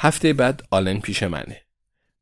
هفته بعد آلن پیش منه.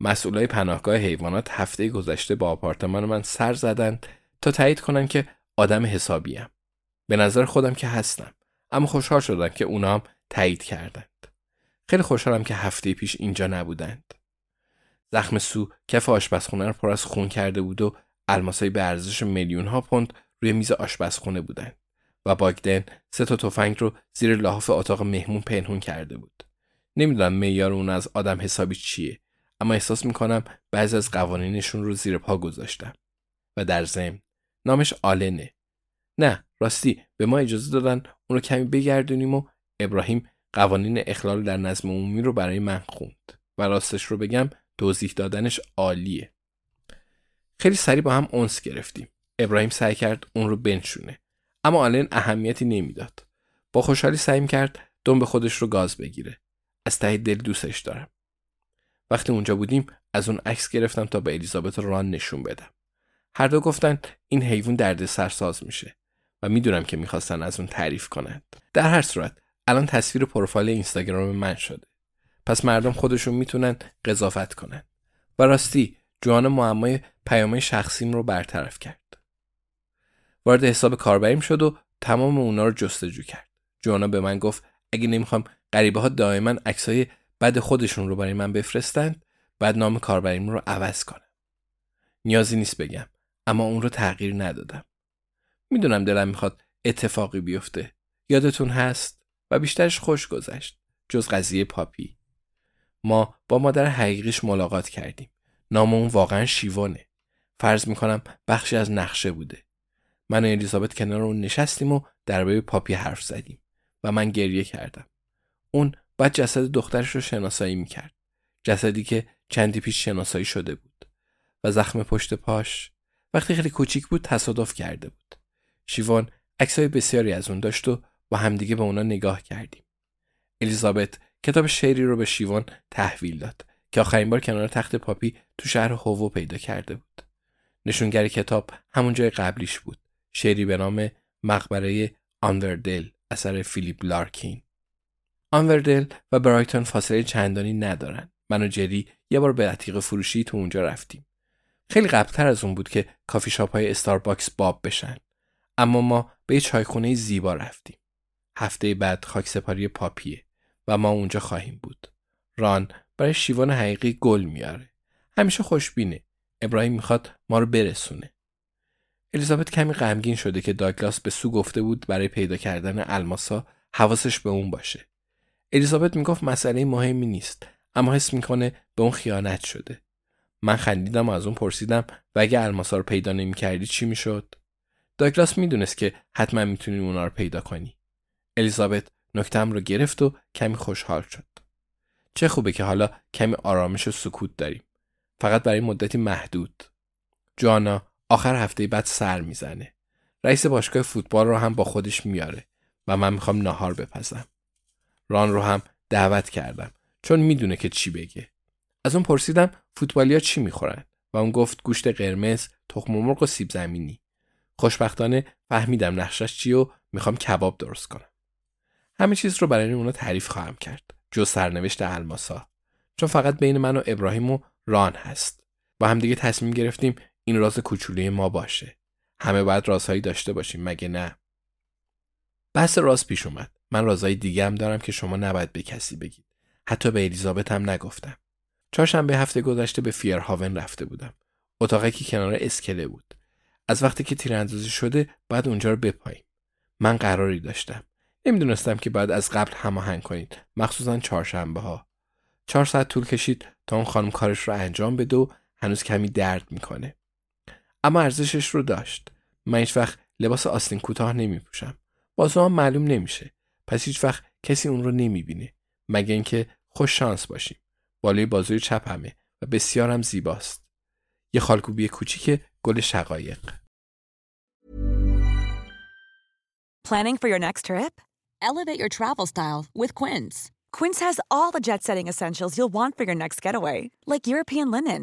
مسئولای پناهگاه حیوانات هفته گذشته با آپارتمان من سر زدند تا تایید کنن که آدم حسابیم. به نظر خودم که هستم. اما خوشحال شدم که اونا هم تایید کردند. خیلی خوشحالم که هفته پیش اینجا نبودند. زخم سو کف آشپزخونه رو پر از خون کرده بود و الماسای به ارزش میلیون ها پوند روی میز آشپزخونه بودند و باگدن سه تا تفنگ رو زیر لحاف اتاق مهمون پنهون کرده بود. نمی‌دونم معیار اون از آدم حسابی چیه اما احساس می‌کنم بعضی از قوانینشون رو زیر پا گذاشتم و در ضمن نامش آلنه. نه راستی به ما اجازه دادن اون رو کمی بگردونیم و ابراهیم قوانین اخلال در نظم عمومی رو برای من خوند. و راستش رو بگم توضیح دادنش عالیه. خیلی سریع با هم اونس گرفتیم. ابراهیم سعی کرد اون رو بنشونه اما آلن اهمیتی نمی‌داد. با خوشحالی سعی کرد دم به خودش رو گاز بگیره. از ته دل دوستش دارم. وقتی اونجا بودیم از اون عکس گرفتم تا به الیزابت ران نشون بدم. هر دو گفتن این حیوان درد سرساز میشه و می‌دونم که می‌خواستن از اون تعریف کنند. در هر صورت الان تصویر پروفایل اینستاگرام من شده. پس مردم خودشون می‌تونن قضاوت کنن. و راستی جوان معمای پیامه شخصیم رو برطرف کرد. وارد حساب کاربریم شد و تمام اونا رو جستجو کرد. جوانا به من گفت اگه نمی‌خوام غریبه ها دائما عکسای بد خودشون رو برای من بفرستند بعد نام کاربریم رو عوض کنم. نیازی نیست بگم اما اون رو تغییر ندادم. می‌دونم دلم می‌خواد اتفاقی بیفته. یادتون هست؟ و بیشترش خوش گذشت جز قضیه پاپی. ما با مادر حقیقیش ملاقات کردیم. نام اون واقعا شیوانه. فرض می‌کنم بخشی از نقشه بوده. من و الیزابت کنار اون نشستیم و درباره پاپی حرف زدیم. و من گریه کردم. اون بعد جسد دخترش رو شناسایی می‌کرد. جسدی که چندی پیش شناسایی شده بود. و زخم پشت پاش وقتی خیلی کوچیک بود تصادف کرده بود. شیوان عکسای بسیاری از اون داشت و با همدیگه به اونا نگاه کردیم. الیزابت کتاب شعری رو به شیوان تحویل داد که آخرین بار کنار تخت پاپی تو شهر هوو پیدا کرده بود. نشونگر کتاب همون جای قبلیش بود. شعری به نام مقبره آنوردل اثر فیلیپ لارکین. آنوردل و برایتون فاصله چندانی ندارن. من و جری یه بار به عتیق فروشی تو اونجا رفتیم. خیلی قبلتر از اون بود که کافی شاپ های استارباکس باب بشن. اما ما به یه چایخونه زیبا رفتیم. هفته بعد خاک سپاری پاپیه و ما اونجا خواهیم بود. ران برای شیوان حقیقی گل میاره. همیشه خوشبینه. ابراهیم می‌خواد ما رو برسونه. الیزابت کمی غمگین شده که داگلاس به سو گفته بود برای پیدا کردن الماسا حواسش به اون باشه. الیزابت می‌گفت مسئله مهمی نیست اما حس می‌کنه به اون خیانت شده. من خندیدم و از اون پرسیدم و اگه الماسا رو پیدا نمی‌کردی چی می‌شد؟ داگلاس می‌دونست که حتما می‌تونی اونا رو پیدا کنی. الیزابت نکتم رو گرفت و کمی خوشحال شد. چه خوبه که حالا کمی آرامش و سکوت داریم. فقط برای مدتی محدود. جانا آخر هفته بعد سر می‌زنه رئیس باشگاه فوتبال رو هم با خودش میاره و من می‌خوام ناهار بپزم. ران رو هم دعوت کردم چون می‌دونه که چی بگه. از اون پرسیدم فوتبالیا چی می‌خورن و اون گفت گوشت قرمز، تخم مرغ و سیب زمینی. خوشبختانه فهمیدم نقشش چی و می‌خوام کباب درست کنم. همه چیز رو برای اونا تعریف خواهم کرد. جز سرنوشت الماسا. چون فقط بین من و ابراهیم و ران هست. با هم دیگه تصمیم گرفتیم این راز کوچولوی ما باشه. همه باید رازهایی داشته باشیم مگه نه؟ بحث راز پیش اومد. من رازهای دیگه هم دارم که شما نباید به کسی بگید. حتی به الیزابت هم نگفتم. چهارشنبه هفته گذشته به فیرهاون رفته بودم. اتاقی که کنار اسکله بود. از وقتی که تیراندازی شده بعد اونجا رو بپاییم. من قراری داشتم. نمی‌دونستم که باید از قبل هماهنگ کنید مخصوصا چهارشنبه ها. چهار ساعت طول کشید تا اون خانم کارش رو انجام بده و هنوز کمی درد می‌کنه. اما ارزشش رو داشت. من هیچ وقت لباس آستین کوتاه نمی پوشم. بازو هم معلوم نمیشه. پس هیچ وقت کسی اون رو نمی‌بینه. مگه اینکه خوش شانس باشیم. بالای بازوی چپ همه و بسیار هم زیباست. یه خالکوبی کوچیک گل شقایق. Planning for your next trip? Elevate your travel style with Quince. Quince has all the jet setting essentials you'll want for your next getaway, like European linen,